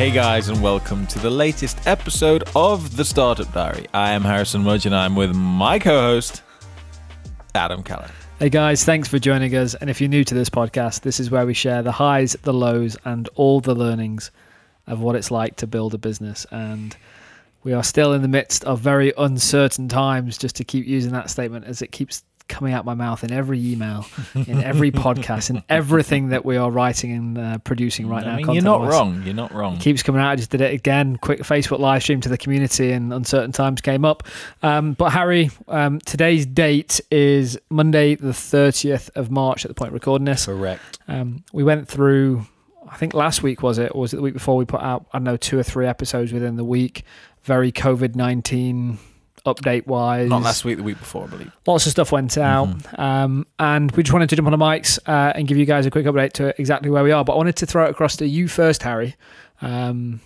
Hey guys, and welcome to the latest episode of the Startup Diary. I am Harrison Mudge, and I'm with my co-host Adam Keller. Hey guys, thanks for joining us. And if you're new to this podcast, this is where we share the highs, the lows, and all the learnings of what it's like to build a business. And we are still in the midst of very uncertain times, just to keep using that statement as it keeps coming out my mouth in every email, in every podcast, in everything that we are writing and uh, producing right I now. mean, you're not wrong. You're not wrong. keeps coming out. I just did it again. Quick Facebook live stream to the community, and uncertain times came up. Um, but Harry, um, today's date is Monday, the thirtieth of March. At the point of recording this, Correct. um, we went through. I think last week was it, or was it the week before? We put out I don't know two or three episodes within the week. Very COVID nineteen update wise. Not last week, the week before, I believe. Lots of stuff went out, um, and we just wanted to jump on the mics uh, and give you guys a quick update to exactly where we are. But I wanted to throw it across to you first, Harry. Um,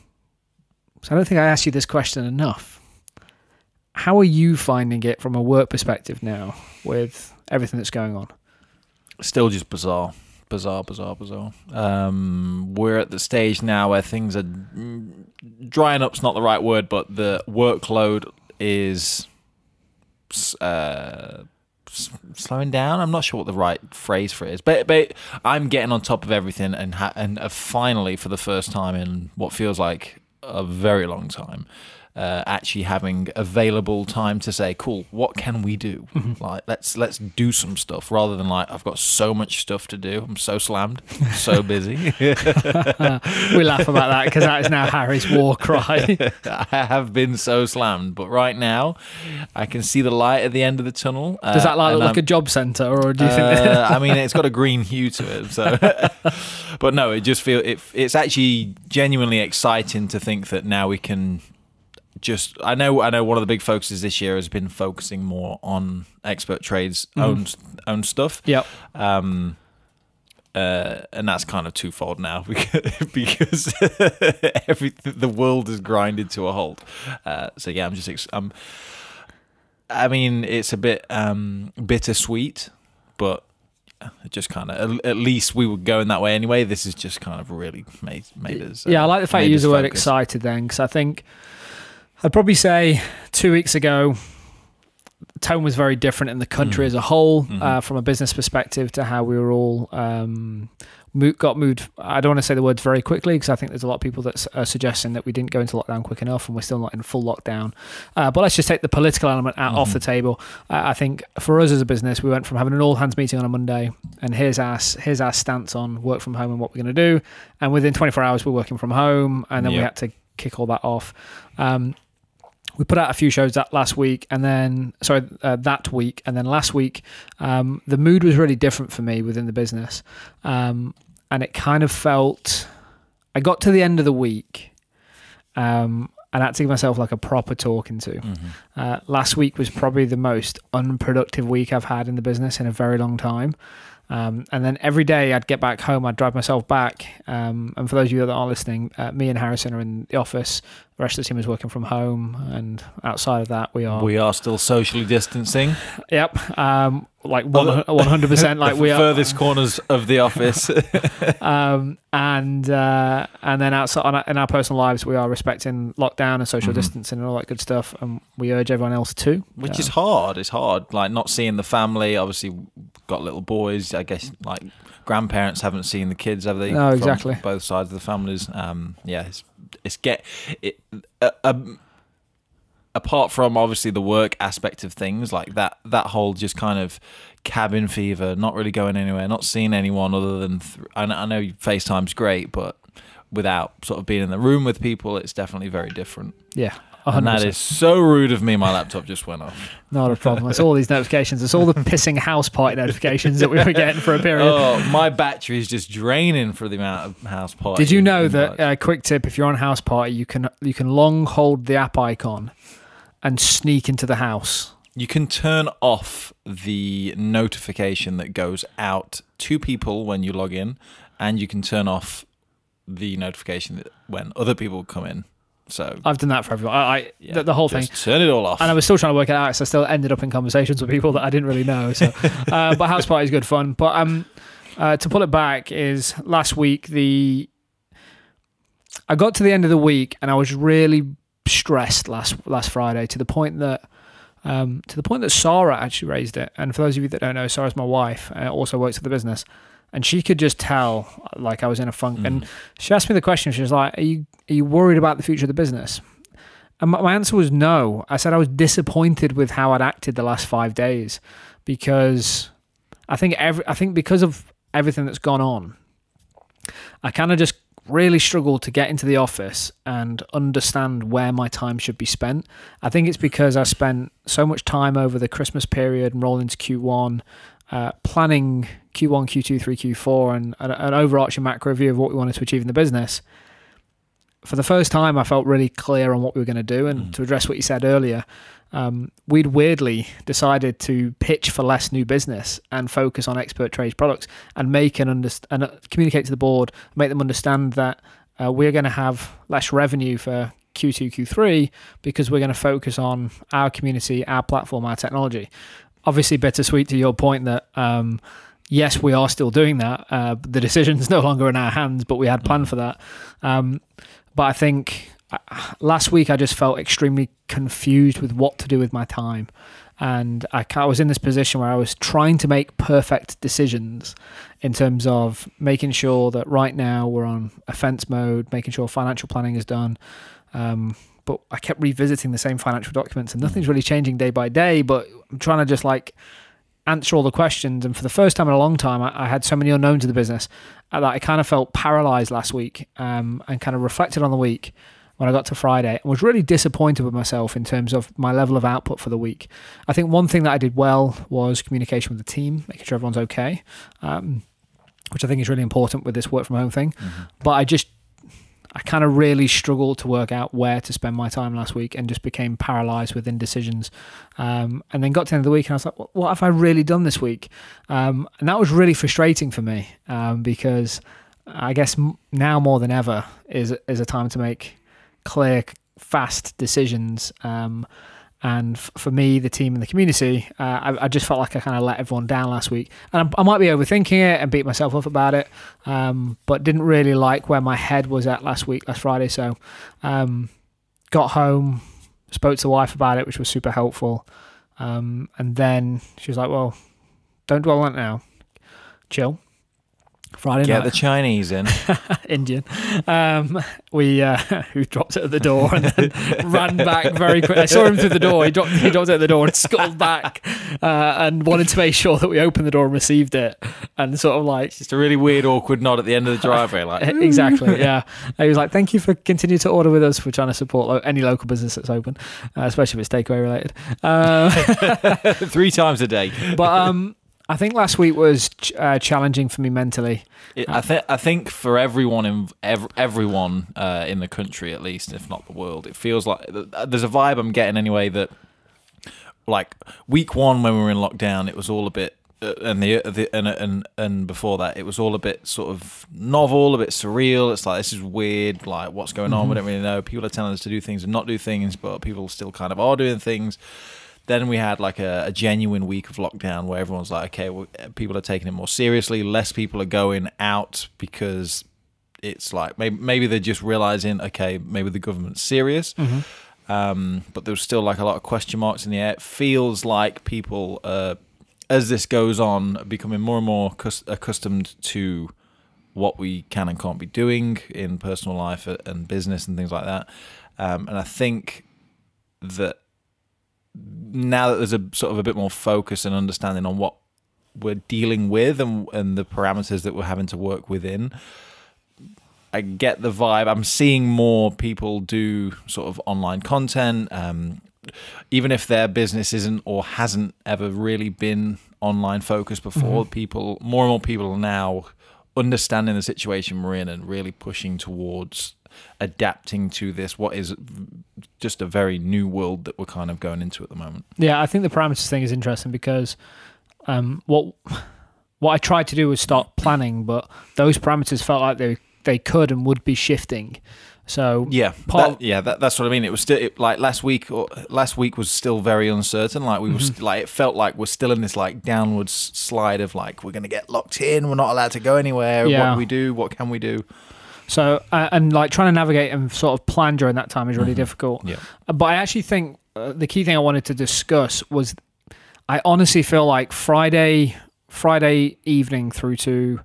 so I don't think I asked you this question enough. How are you finding it from a work perspective now with everything that's going on? Still just bizarre. Bizarre, bizarre, bizarre. Um, we're at the stage now where things are drying up's not the right word, but the workload is uh, slowing down. I'm not sure what the right phrase for it is, but but I'm getting on top of everything and ha- and uh, finally for the first time in what feels like a very long time. Uh, actually having available time to say, "Cool, what can we do? Like, let's let's do some stuff." Rather than like, "I've got so much stuff to do. I'm so slammed, so busy." we laugh about that because that is now Harry's war cry. I have been so slammed, but right now, I can see the light at the end of the tunnel. Uh, Does that like and look like I'm- a job centre, or do you think? Uh, I mean, it's got a green hue to it. So, but no, it just feel it. It's actually genuinely exciting to think that now we can just. I know. I know. One of the big focuses this year has been focusing more on expert trades own own stuff. yep. Um, uh, and that's kind of twofold now because, because everything the world is grinded to a halt. Uh, so yeah, I'm just ex- I'm. I mean, it's a bit um, bittersweet, but it just kind of at, least we were going that way anyway. This is just kind of really made made us. uh, yeah, I like the fact you use us the word focus. excited then, because I think I'd probably say two weeks ago, the tone was very different in the country Mm. as a whole, Mhm. uh, from a business perspective to how we were all um, got moved. I don't want to say the words very quickly because I think there's a lot of people that are suggesting that we didn't go into lockdown quick enough and we're still not in full lockdown. Uh, but let's just take the political element out, off Mhm. the table. Uh, I think for us as a business, we went from having an all hands meeting on a Monday, and here's our here's our stance on work from home and what we're going to do. And within 24 hours, we're working from home, and then we had to kick all that off. Um, we put out a few shows that last week, and then sorry uh, that week, and then last week, um, the mood was really different for me within the business, um, and it kind of felt. I got to the end of the week, um, and I had to give myself like a proper talking to. Mhm. Uh, last week was probably the most unproductive week I've had in the business in a very long time. Um, and then every day I'd get back home, I'd drive myself back. Um, and for those of you that aren't listening, uh, me and Harrison are in the office. The rest of the team is working from home. And outside of that, we are. We are still socially distancing. yep. Um, like 100%. Like the we are. furthest corners of the office. um, and uh, and then outside on our, in our personal lives, we are respecting lockdown and social Mhm. distancing and all that good stuff. And we urge everyone else to. which Uh, is hard. It's hard, like not seeing the family. Obviously, got little boys. I guess like grandparents haven't seen the kids, have they? No, exactly. Both sides of the families. Um, yeah, it's, it's get it. Uh, um, apart from obviously the work aspect of things, like that, that whole just kind of cabin fever, not really going anywhere, not seeing anyone other than. Th- I, I know FaceTime's great, but without sort of being in the room with people, it's definitely very different. yeah. And that 100%. is so rude of me. My laptop just went off. Not a problem. It's all these notifications. It's all the pissing house party notifications that we were getting for a period. Oh, my battery is just draining for the amount of house party. Did you know that? Uh, quick tip: if you're on house party, you can you can long hold the app icon and sneak into the house. you can turn off the notification that goes out to people when you log in, and you can turn off the notification that when other people come in. So I've done that for everyone. I, I yeah, the, the whole thing. turn it all off. And I was still trying to work it out, so I still ended up in conversations with people that I didn't really know. So, uh, but house party is good fun. But um, uh, to pull it back is last week the I got to the end of the week and I was really stressed last last Friday to the point that um, to the point that Sarah actually raised it. And for those of you that don't know, Sarah's my wife, uh, also works for the business, and she could just tell like I was in a funk. Mm. And she asked me the question. She was like, "Are you are you worried about the future of the business?" And my, my answer was no. I said I was disappointed with how I'd acted the last five days because I think every I think because of everything that's gone on, I kind of just really struggled to get into the office and understand where my time should be spent. I think it's because I spent so much time over the Christmas period and rolling into Q1, uh, planning Q1, Q2, 3, Q4, and an, an overarching macro view of what we wanted to achieve in the business. For the first time, I felt really clear on what we were going to do. And Mm. to address what you said earlier, um, we'd weirdly decided to pitch for less new business and focus on expert trades products and make and, underst- and uh, communicate to the board, make them understand that uh, we're going to have less revenue for Q2, Q3 because we're going to focus on our community, our platform, our technology. Obviously, bittersweet to your point that. Um, Yes, we are still doing that. Uh, the decision's no longer in our hands, but we had planned for that. Um, but I think uh, last week I just felt extremely confused with what to do with my time. And I, I was in this position where I was trying to make perfect decisions in terms of making sure that right now we're on offense mode, making sure financial planning is done. Um, but I kept revisiting the same financial documents and nothing's really changing day by day. But I'm trying to just like answer all the questions. And for the first time in a long time, I, I had so many unknowns in the business uh, that I kind of felt paralyzed last week um, and kind of reflected on the week when I got to Friday and was really disappointed with myself in terms of my level of output for the week. I think one thing that I did well was communication with the team, making sure everyone's okay, um, which I think is really important with this work from home thing. Mhm. But I just, I kind of really struggled to work out where to spend my time last week and just became paralyzed with indecisions. Um, and then got to the end of the week and I was like, "What- have I really done this week? Um, and that was really frustrating for me um, because I guess now more than ever is is a time to make clear, fast decisions. Um, and f- for me, the team and the community, uh, I, I just felt like I kind of let everyone down last week. And I, I might be overthinking it and beat myself up about it, um, but didn't really like where my head was at last week, last Friday. So um, got home, spoke to the wife about it, which was super helpful. Um, and then she was like, well, don't dwell on it now. Chill. Friday Get night. the Chinese in. Indian. Um, we uh, who dropped it at the door and then ran back very quick. I saw him through the door. He dropped, he dropped it at the door and scuttled back uh, and wanted to make sure that we opened the door and received it. And sort of like Just a really weird, awkward nod at the end of the driveway, like exactly, yeah. And he was like, "Thank you for continuing to order with us. We're trying to support lo- any local business that's open, uh, especially if it's takeaway related." Uh, three times a day. but um, I think last week was uh, challenging for me mentally. It, I think I think for everyone in ev- everyone uh, in the country, at least, if not the world, it feels like there's a vibe I'm getting anyway that like week one when we were in lockdown, it was all a bit. Uh, and the, the and, and and before that, it was all a bit sort of novel, a bit surreal. It's like this is weird. Like what's going on? We don't really know. People are telling us to do things and not do things, but people still kind of are doing things. Then we had like a, a genuine week of lockdown where everyone's like, okay, well, people are taking it more seriously. Less people are going out because it's like maybe maybe they're just realizing, okay, maybe the government's serious. Um, but there's still like a lot of question marks in the air. It feels like people, uh, as this goes on, are becoming more and more cus- accustomed to what we can and can't be doing in personal life and business and things like that. Um, and I think that now that there's a sort of a bit more focus and understanding on what we're dealing with and and the parameters that we're having to work within, I get the vibe. I'm seeing more people do sort of online content, um, even if their business isn't or hasn't ever really been online focused before. People, more and more people are now understanding the situation we're in and really pushing towards adapting to this what is just a very new world that we're kind of going into at the moment. Yeah, I think the parameters thing is interesting because um, what what I tried to do was start planning, but those parameters felt like they they could and would be shifting. So Yeah, Part that- yeah, that, that's what I mean. It was still it, like last week. Or last week was still very uncertain. Like we Mm-hmm. was like it felt like we're still in this like downwards slide of like we're gonna get locked in. We're not allowed to go anywhere. What do we do? What can we do? So uh, and like trying to navigate and sort of plan during that time is really Mhm. difficult. Yeah. But I actually think uh, the key thing I wanted to discuss was I honestly feel like Friday Friday evening through to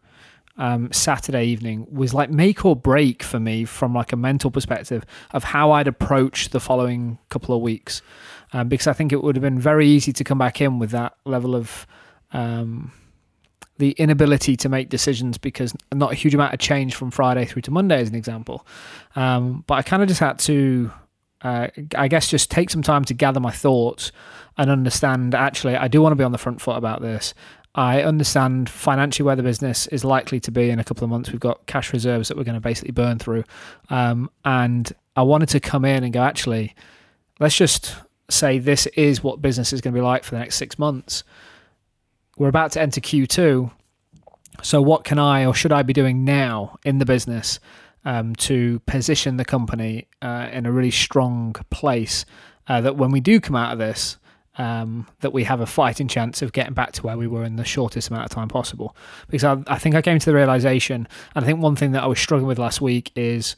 um, Saturday evening was like make or break for me from like a mental perspective of how I'd approach the following couple of weeks, um, because I think it would have been very easy to come back in with that level of um, the inability to make decisions because not a huge amount of change from Friday through to Monday, as an example. Um, but I kind of just had to, uh, I guess, just take some time to gather my thoughts and understand actually, I do want to be on the front foot about this. I understand financially where the business is likely to be in a couple of months. We've got cash reserves that we're going to basically burn through. Um, and I wanted to come in and go, actually, let's just say this is what business is going to be like for the next six months. We're about to enter Q2. So, what can I or should I be doing now in the business um, to position the company uh, in a really strong place uh, that when we do come out of this, um, that we have a fighting chance of getting back to where we were in the shortest amount of time possible. Because I, I think I came to the realization, and I think one thing that I was struggling with last week is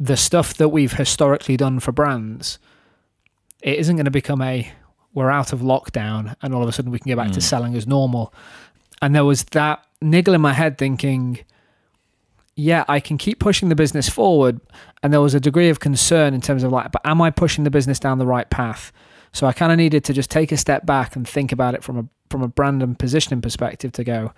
the stuff that we've historically done for brands. It isn't going to become a we're out of lockdown and all of a sudden we can go back to Mm. selling as normal. And there was that niggle in my head thinking, yeah, I can keep pushing the business forward. And there was a degree of concern in terms of like, but am I pushing the business down the right path? So I kind of needed to just take a step back and think about it from a from a brand and positioning perspective to go,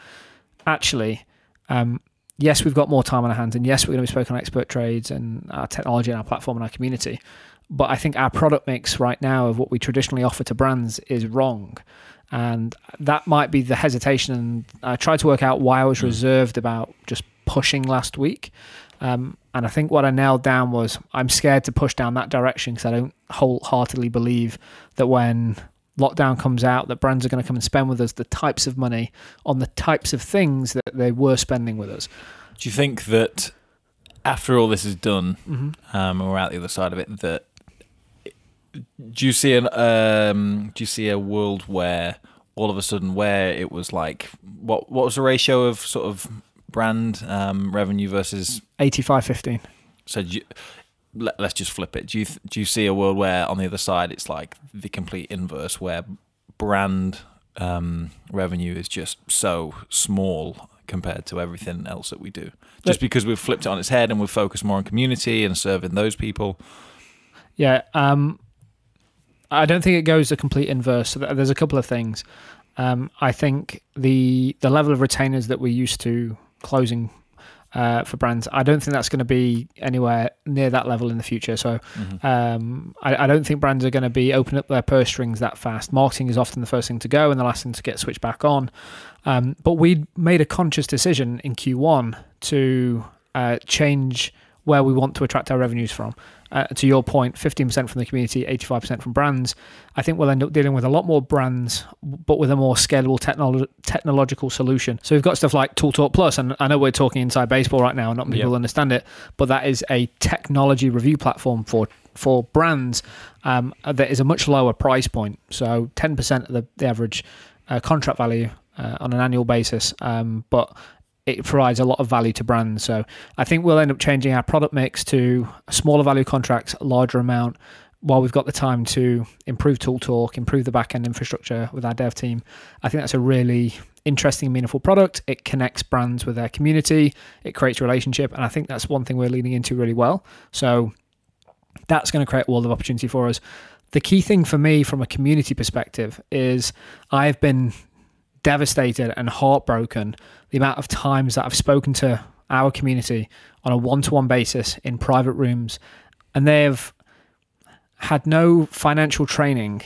actually, um, yes, we've got more time on our hands, and yes, we're going to be spoken on expert trades and our technology and our platform and our community. But I think our product mix right now of what we traditionally offer to brands is wrong. And that might be the hesitation. And I tried to work out why I was Mm. reserved about just pushing last week. Um, and I think what I nailed down was I'm scared to push down that direction because I don't wholeheartedly believe that when lockdown comes out, that brands are going to come and spend with us the types of money on the types of things that they were spending with us. Do you think that after all this is done, Mm-hmm. um, and we're out the other side of it, that do you see an um, do you see a world where all of a sudden where it was like what what was the ratio of sort of brand um, revenue versus 85 15. so you, let, let's just flip it. Do you do you see a world where on the other side it's like the complete inverse, where brand um, revenue is just so small compared to everything else that we do, just because we've flipped it on its head and we've focused more on community and serving those people. Yeah. Um, I don't think it goes the complete inverse. So there's a couple of things. Um, I think the the level of retainers that we're used to closing uh, for brands, I don't think that's going to be anywhere near that level in the future. So um, I, I don't think brands are going to be opening up their purse strings that fast. Marketing is often the first thing to go and the last thing to get switched back on. Um, but we made a conscious decision in Q1 to uh, change where we want to attract our revenues from. Uh, to your point, 15% from the community, 85% from brands. I think we'll end up dealing with a lot more brands, but with a more scalable technolo- technological solution. So we've got stuff like Tool Talk Plus, and I know we're talking inside baseball right now, and not many Yep. people understand it, but that is a technology review platform for for brands um, that is a much lower price point. So 10% of the, the average uh, contract value uh, on an annual basis, um, but it provides a lot of value to brands. So I think we'll end up changing our product mix to smaller value contracts, larger amount, while we've got the time to improve Tool Talk, improve the back end infrastructure with our dev team. I think that's a really interesting, meaningful product. It connects brands with their community, it creates a relationship, and I think that's one thing we're leaning into really well. So that's going to create a world of opportunity for us. The key thing for me from a community perspective is I've been devastated and heartbroken the amount of times that I've spoken to our community on a one to one basis in private rooms, and they've had no financial training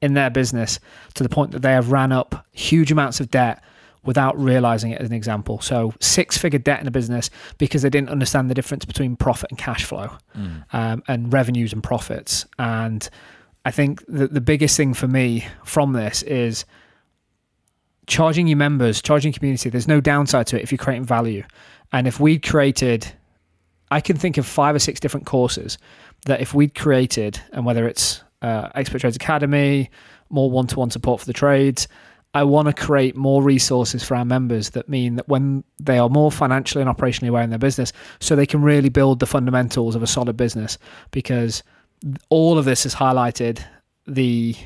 in their business to the point that they have ran up huge amounts of debt without realizing it as an example. So, six figure debt in a business because they didn't understand the difference between profit and cash flow um, and revenues and profits. And I think the, the biggest thing for me from this is charging your members, charging community. There's no downside to it if you're creating value. And if we'd created, I can think of five or six different courses that if we'd created, and whether it's uh, Expert Trades Academy, more one to one support for the trades, I want to create more resources for our members that mean that when they are more financially and operationally aware in their business, so they can really build the fundamentals of a solid business. Because all of this has highlighted the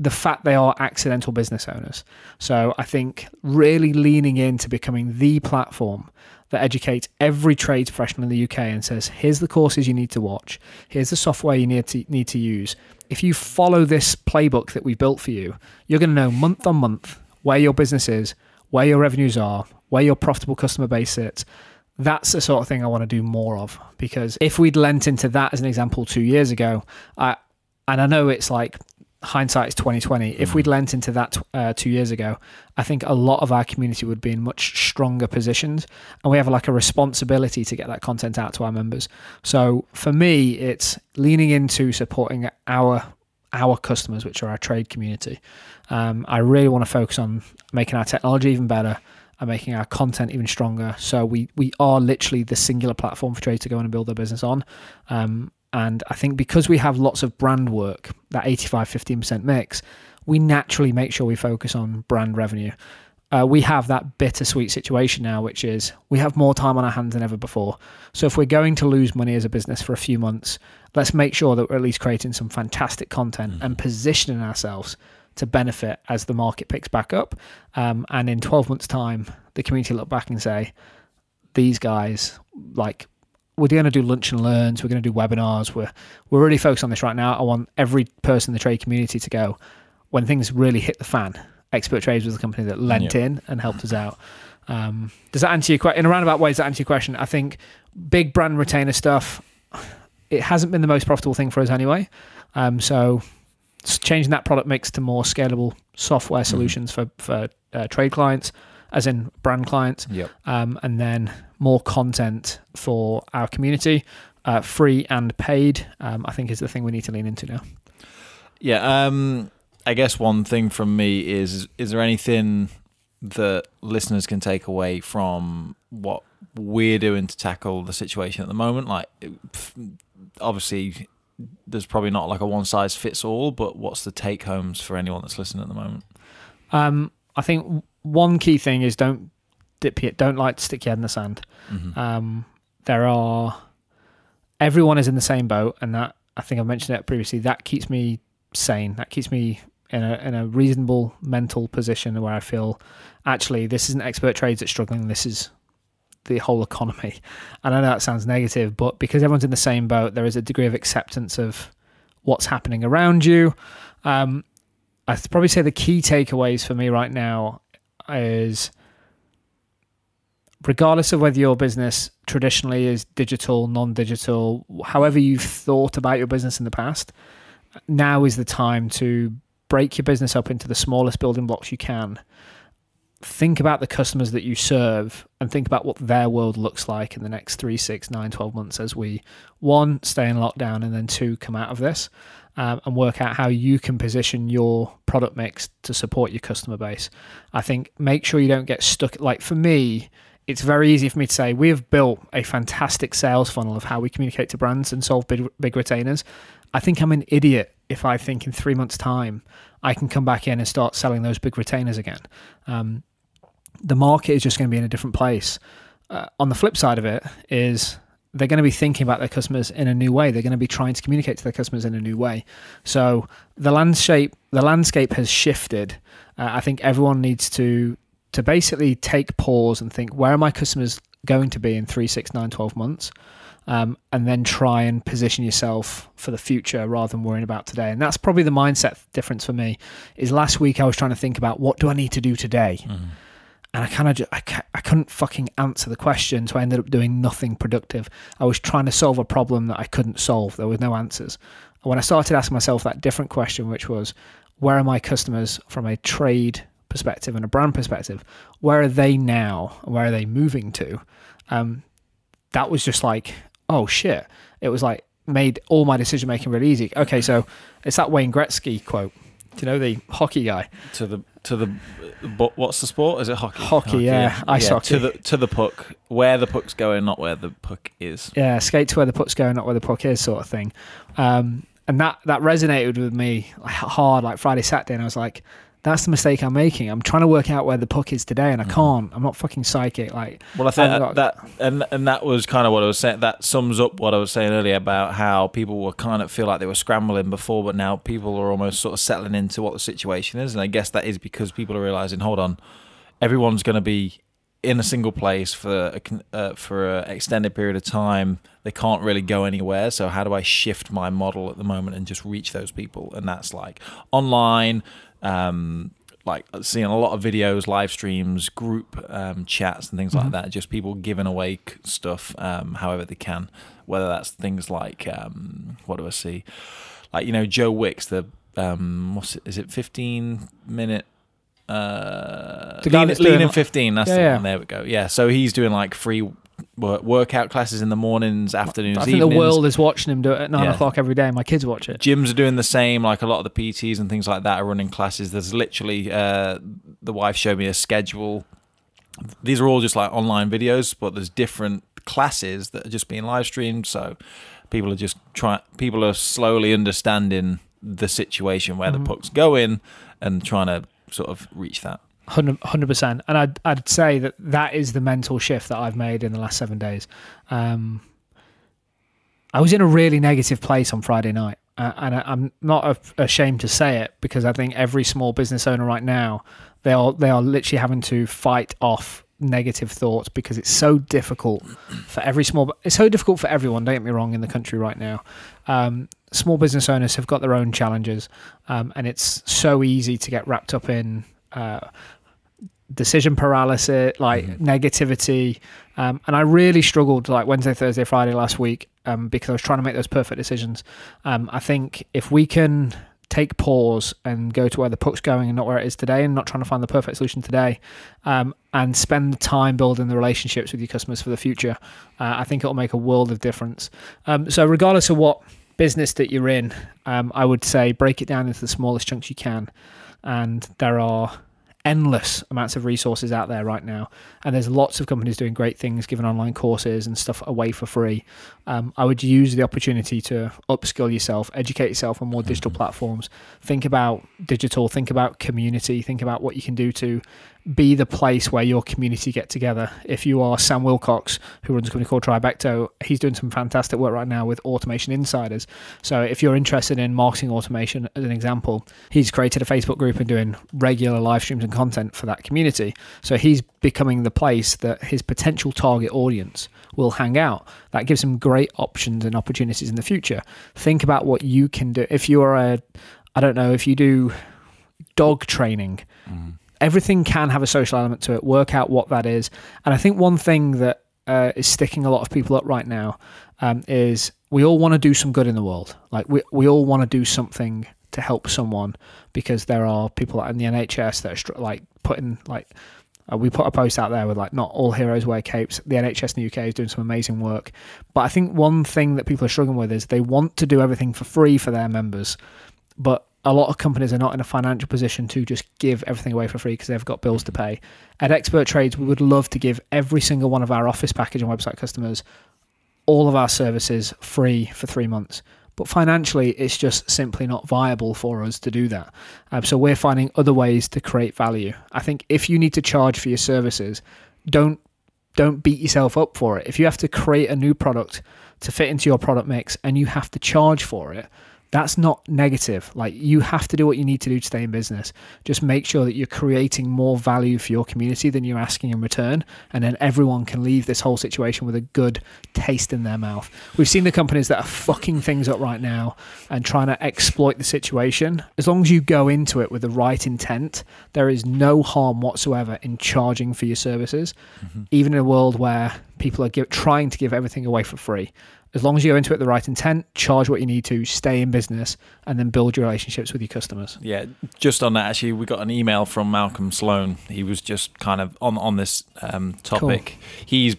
the fact they are accidental business owners. So I think really leaning into becoming the platform that educates every trades professional in the UK and says, here's the courses you need to watch, here's the software you need to need to use. If you follow this playbook that we built for you, you're going to know month on month where your business is, where your revenues are, where your profitable customer base sits. That's the sort of thing I want to do more of because if we'd lent into that as an example two years ago, I and I know it's like hindsight is 2020 if we'd lent into that uh, two years ago i think a lot of our community would be in much stronger positions and we have like a responsibility to get that content out to our members. So for me it's leaning into supporting our our customers which are our trade community. Um, i really want to focus on making our technology even better and making our content even stronger. So we we are literally the singular platform for trade to go in and build their business on. Um, and I think because we have lots of brand work, that 85 15% mix, we naturally make sure we focus on brand revenue. Uh, we have that bittersweet situation now, which is we have more time on our hands than ever before. So if we're going to lose money as a business for a few months, let's make sure that we're at least creating some fantastic content mm-hmm. and positioning ourselves to benefit as the market picks back up. Um, and in 12 months' time, the community look back and say, these guys, like we're going to do lunch and learns. We're going to do webinars. We're we're really focused on this right now. I want every person in the trade community to go when things really hit the fan. Expert Trades was the company that lent in and helped us out. Um, does that answer your question? In a roundabout way, does that answer your question? I think big brand retainer stuff. It hasn't been the most profitable thing for us anyway. Um, so changing that product mix to more scalable software mm-hmm. solutions mm-hmm. for for uh, trade clients as in brand clients. Yep. Um, and then more content for our community, uh, free and paid. Um, I think is the thing we need to lean into now. Yeah. Um, I guess one thing from me is: is there anything that listeners can take away from what we're doing to tackle the situation at the moment? Like, obviously, there's probably not like a one size fits all, but what's the take homes for anyone that's listening at the moment? Um, I think one key thing is don't dip your, don't like to stick your head in the sand. Mm-hmm. Um, there are everyone is in the same boat, and that I think I've mentioned it previously. That keeps me sane. That keeps me in a in a reasonable mental position where I feel actually this isn't expert trades that's struggling. This is the whole economy. And I know that sounds negative, but because everyone's in the same boat, there is a degree of acceptance of what's happening around you. Um, I'd probably say the key takeaways for me right now is regardless of whether your business traditionally is digital, non digital, however you've thought about your business in the past, now is the time to break your business up into the smallest building blocks you can. Think about the customers that you serve and think about what their world looks like in the next three, six, nine, 12 months as we, one, stay in lockdown and then two, come out of this um, and work out how you can position your product mix to support your customer base. I think make sure you don't get stuck. Like for me, it's very easy for me to say we have built a fantastic sales funnel of how we communicate to brands and solve big, big retainers. I think I'm an idiot if I think in three months' time I can come back in and start selling those big retainers again. Um, the market is just going to be in a different place. Uh, on the flip side of it is they're going to be thinking about their customers in a new way. They're going to be trying to communicate to their customers in a new way. So the landscape the landscape has shifted. Uh, I think everyone needs to to basically take pause and think where are my customers going to be in three, six, nine, 12 months, um, and then try and position yourself for the future rather than worrying about today. And that's probably the mindset difference for me. Is last week I was trying to think about what do I need to do today. Mm and I kind of I, I couldn't fucking answer the question, so I ended up doing nothing productive. I was trying to solve a problem that I couldn't solve. There was no answers. When I started asking myself that different question, which was, where are my customers from a trade perspective and a brand perspective? Where are they now? Where are they moving to? Um, that was just like, oh shit! It was like made all my decision making really easy. Okay, so it's that Wayne Gretzky quote. Do you know the hockey guy? To the to the but what's the sport? Is it hockey? Hockey, hockey yeah. Ice yeah, hockey. To the to the puck, where the puck's going, not where the puck is. Yeah, skate to where the puck's going, not where the puck is, sort of thing. Um, and that that resonated with me hard, like Friday, Saturday, and I was like, That's the mistake I'm making. I'm trying to work out where the puck is today, and I Mhm. can't. I'm not fucking psychic. Like, Well, I think that, got- that and and that was kind of what I was saying. That sums up what I was saying earlier about how people were kind of feel like they were scrambling before, but now people are almost sort of settling into what the situation is. And I guess that is because people are realizing, hold on, everyone's going to be in a single place for a, uh, for an extended period of time. They can't really go anywhere. So how do I shift my model at the moment and just reach those people? And that's like online. Um, like seeing a lot of videos, live streams, group um, chats, and things Mhm. like that. Just people giving away stuff um, however they can. Whether that's things like um, what do I see? Like you know Joe Wicks, the um, what's it? Is it fifteen minute? Uh, lean, lean in fifteen. That's Yeah, the yeah. one. There we go. Yeah. So he's doing like free workout classes in the mornings, afternoons, I think evenings. the world is watching him do it at nine Yeah. o'clock every day. My kids watch it. Gyms are doing the same. Like a lot of the PTs and things like that are running classes. There's literally uh, the wife showed me a schedule. These are all just like online videos, but there's different classes that are just being live streamed. So people are just trying. People are slowly understanding the situation where Mhm. the puck's going and trying to sort of reach that. Hundred percent, and I'd I'd say that that is the mental shift that I've made in the last seven days. Um, I was in a really negative place on Friday night, uh, and I, I'm not ashamed to say it because I think every small business owner right now they are they are literally having to fight off negative thoughts because it's so difficult for every small. It's so difficult for everyone. Don't get me wrong in the country right now. Um, small business owners have got their own challenges, um, and it's so easy to get wrapped up in. Uh, decision paralysis, like Mhm. negativity. Um, and I really struggled like Wednesday, Thursday, Friday last week um, because I was trying to make those perfect decisions. Um, I think if we can take pause and go to where the puck's going and not where it is today and not trying to find the perfect solution today um, and spend the time building the relationships with your customers for the future, uh, I think it'll make a world of difference. Um, so regardless of what business that you're in, um, I would say break it down into the smallest chunks you can. And there are endless amounts of resources out there right now and there's lots of companies doing great things giving online courses and stuff away for free um, i would use the opportunity to upskill yourself educate yourself on more digital Mhm. platforms think about digital think about community think about what you can do to be the place where your community get together if you are sam wilcox who runs a company called tribecto he's doing some fantastic work right now with automation insiders so if you're interested in marketing automation as an example he's created a Facebook group and doing regular live streams and content for that community. So he's becoming the place that his potential target audience will hang out. That gives him great options and opportunities in the future. Think about what you can do. If you're a, I don't know, if you do dog training, mm. Everything can have a social element to it. Work out what that is. And I think one thing that uh, is sticking a lot of people up right now um, is we all want to do some good in the world. Like we we all want to do something to help someone because there are people in the NHS that are like putting like. Uh, we put a post out there with like not all heroes wear capes. The NHS in the UK is doing some amazing work, but I think one thing that people are struggling with is they want to do everything for free for their members, but a lot of companies are not in a financial position to just give everything away for free because they've got bills to pay. At Expert Trades, we would love to give every single one of our office package and website customers all of our services free for three months. But financially, it's just simply not viable for us to do that. Um, so we're finding other ways to create value. I think if you need to charge for your services, don't don't beat yourself up for it. If you have to create a new product to fit into your product mix and you have to charge for it, that's not negative. Like you have to do what you need to do to stay in business. Just make sure that you're creating more value for your community than you're asking in return. And then everyone can leave this whole situation with a good taste in their mouth. We've seen the companies that are fucking things up right now and trying to exploit the situation. As long as you go into it with the right intent, there is no harm whatsoever in charging for your services, Mhm. even in a world where people are give, trying to give everything away for free. As long as you go into it with the right intent, charge what you need to, stay in business, and then build your relationships with your customers. Yeah, just on that, actually, we got an email from Malcolm Sloan. He was just kind of on on this um, topic. He's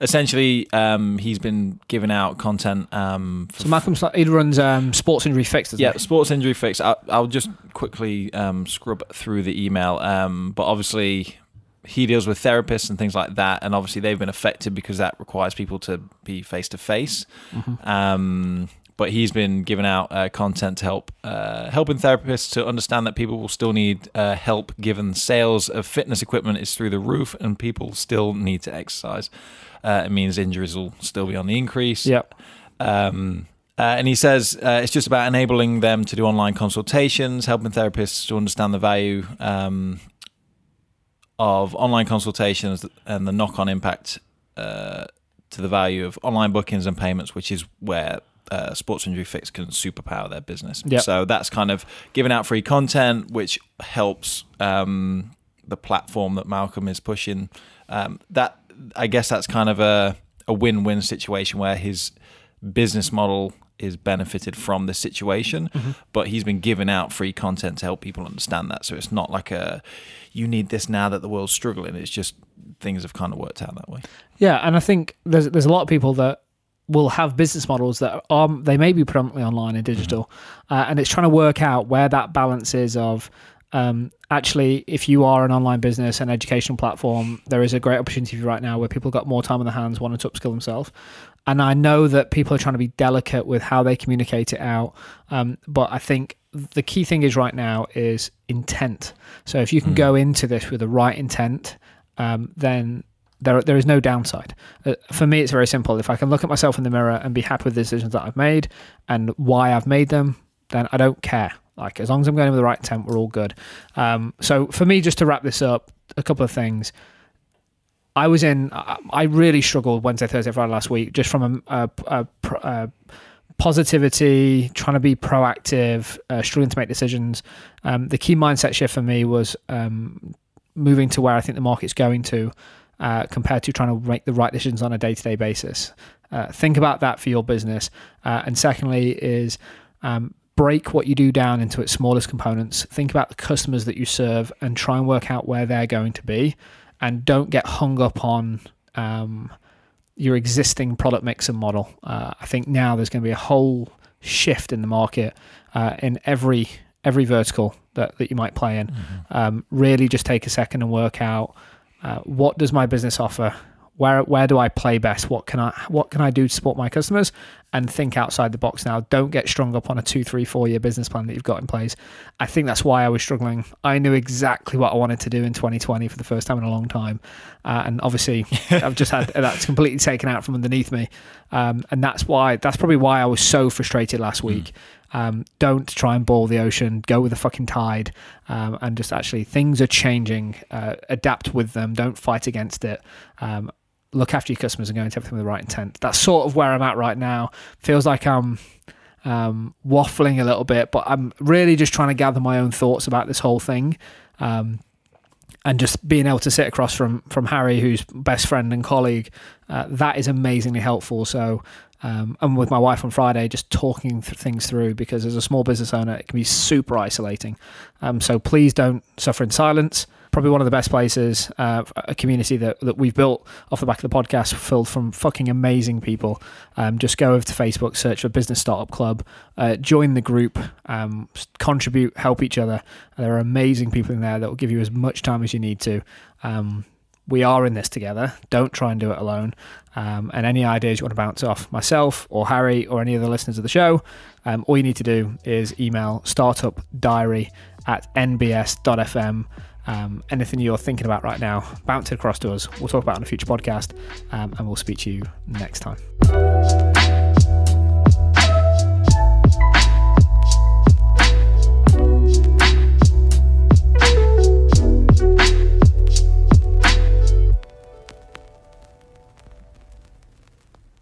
essentially um, he's been giving out content. Um, for So Malcolm, he runs um, Sports Injury Fix, doesn't yeah, he? sports injury fix. I'll, I'll just quickly um, scrub through the email, um, but obviously he deals with therapists and things like that, and obviously they've been affected because that requires people to be face to face. But he's been giving out uh, content to help uh, helping therapists to understand that people will still need uh, help given sales of fitness equipment is through the roof and people still need to exercise. Uh, it means injuries will still be on the increase. Yep. Um, uh, and he says uh, it's just about enabling them to do online consultations, helping therapists to understand the value um, of online consultations and the knock on impact uh, to the value of online bookings and payments, which is where uh, Sports Injury Fix can superpower their business. Yep. So that's kind of giving out free content, which helps um, the platform that Malcolm is pushing. Um, that I guess that's kind of a, a win win situation where his business model is benefited from the situation, Mm-hmm. but he's been giving out free content to help people understand that. So it's not like a you need this now that the world's struggling. It's just things have kind of worked out that way. Yeah, and I think there's there's a lot of people that will have business models that are they may be predominantly online and digital, uh, and it's trying to work out where that balance is of. Um, actually, if you are an online business and educational platform, there is a great opportunity for you right now where people got more time on their hands, wanting to upskill themselves. And I know that people are trying to be delicate with how they communicate it out. Um, but I think the key thing is right now is intent. So if you can go into this with the right intent, um, then there there is no downside. Uh, for me, it's very simple. If I can look at myself in the mirror and be happy with the decisions that I've made and why I've made them, then I don't care. Like as long as I'm going with the right intent, we're all good. Um, so for me, just to wrap this up, a couple of things. I was in. I really struggled Wednesday, Thursday, Friday last week, just from a, a, a, a positivity, trying to be proactive, uh, struggling to make decisions. Um, the key mindset shift for me was um, moving to where I think the market's going to, uh, compared to trying to make the right decisions on a day-to-day basis. Uh, think about that for your business. Uh, and secondly, is um, break what you do down into its smallest components. Think about the customers that you serve and try and work out where they're going to be, and don't get hung up on. Um, your existing product mix and model. Uh, I think now there's going to be a whole shift in the market uh, in every every vertical that, that you might play in. Um, really, just take a second and work out uh, what does my business offer. Where where do I play best? What can I what can I do to support my customers? And think outside the box now. Don't get strung up on a two, three, four year business plan that you've got in place. I think that's why I was struggling. I knew exactly what I wanted to do in 2020 for the first time in a long time, uh, and obviously I've just had that's completely taken out from underneath me, um, and that's why that's probably why I was so frustrated last week. Um, don't try and ball the ocean. Go with the fucking tide, um, and just actually things are changing. Uh, adapt with them. Don't fight against it. Look after your customers and go into everything with the right intent. That's sort of where I'm at right now. Feels like I'm um, waffling a little bit, but I'm really just trying to gather my own thoughts about this whole thing. Um, and just being able to sit across from from Harry, who's best friend and colleague, uh, that is amazingly helpful. So, um, and with my wife on Friday, just talking th- things through because as a small business owner, it can be super isolating. Um, so please don't suffer in silence. Probably one of the best places, uh, a community that, that we've built off the back of the podcast, filled from fucking amazing people. Um, just go over to Facebook, search for Business Startup Club, uh, join the group, um, contribute, help each other. There are amazing people in there that will give you as much time as you need to. Um, we are in this together. Don't try and do it alone. Um, and any ideas you want to bounce off myself or Harry or any of the listeners of the show, um, all you need to do is email startupdiary at nbs.fm. Um, anything you're thinking about right now, bounce it across to us. We'll talk about it on a future podcast, um, and we'll speak to you next time.